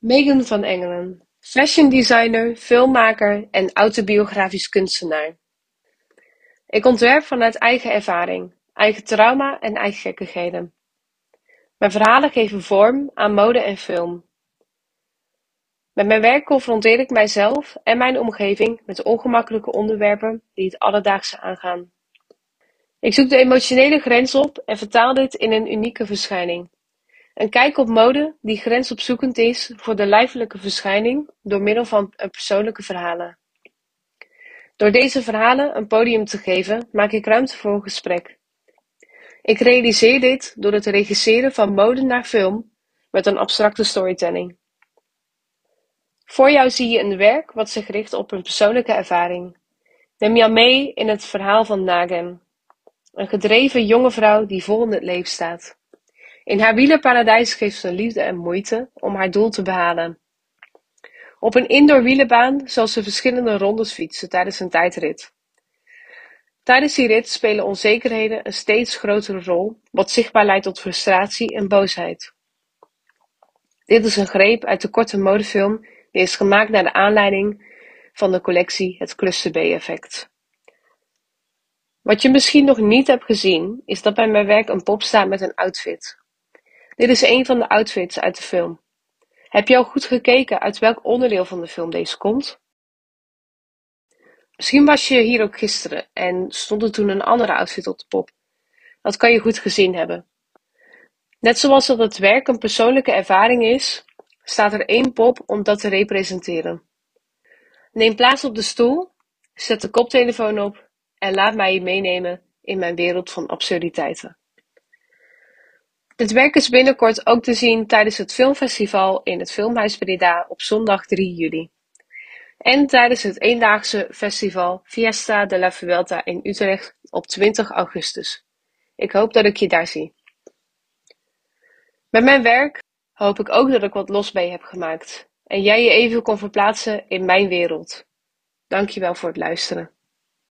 Megan van Engelen, fashion designer, filmmaker en autobiografisch kunstenaar. Ik ontwerp vanuit eigen ervaring, eigen trauma en eigen gekkigheden. Mijn verhalen geven vorm aan mode en film. Met mijn werk confronteer ik mijzelf en mijn omgeving met ongemakkelijke onderwerpen die het alledaagse aangaan. Ik zoek de emotionele grens op en vertaal dit in een unieke verschijning. Een kijk op mode die grensopzoekend is voor de lijfelijke verschijning door middel van persoonlijke verhalen. Door deze verhalen een podium te geven, maak ik ruimte voor een gesprek. Ik realiseer dit door het regisseren van mode naar film met een abstracte storytelling. Voor jou zie je een werk wat zich richt op een persoonlijke ervaring. Neem jou mee in het verhaal van Nagem, een gedreven jonge vrouw die vol in het leven staat. In haar wielerparadijs geeft ze liefde en moeite om haar doel te behalen. Op een indoor wielenbaan zal ze verschillende rondes fietsen tijdens een tijdrit. Tijdens die rit spelen onzekerheden een steeds grotere rol, wat zichtbaar leidt tot frustratie en boosheid. Dit is een greep uit de korte modefilm die is gemaakt naar de aanleiding van de collectie Het Cluster B-effect. Wat je misschien nog niet hebt gezien, is dat bij mijn werk een pop staat met een outfit. Dit is een van de outfits uit de film. Heb je al goed gekeken uit welk onderdeel van de film deze komt? Misschien was je hier ook gisteren en stond er toen een andere outfit op de pop. Dat kan je goed gezien hebben. Net zoals dat het werk een persoonlijke ervaring is, staat er één pop om dat te representeren. Neem plaats op de stoel, zet de koptelefoon op en laat mij je meenemen in mijn wereld van absurditeiten. Dit werk is binnenkort ook te zien tijdens het filmfestival in het Filmhuis Breda op zondag 3 juli. En tijdens het eendaagse festival Fiesta de la Vuelta in Utrecht op 20 augustus. Ik hoop dat ik je daar zie. Met mijn werk hoop ik ook dat ik wat los bij heb gemaakt en jij je even kon verplaatsen in mijn wereld. Dankjewel voor het luisteren.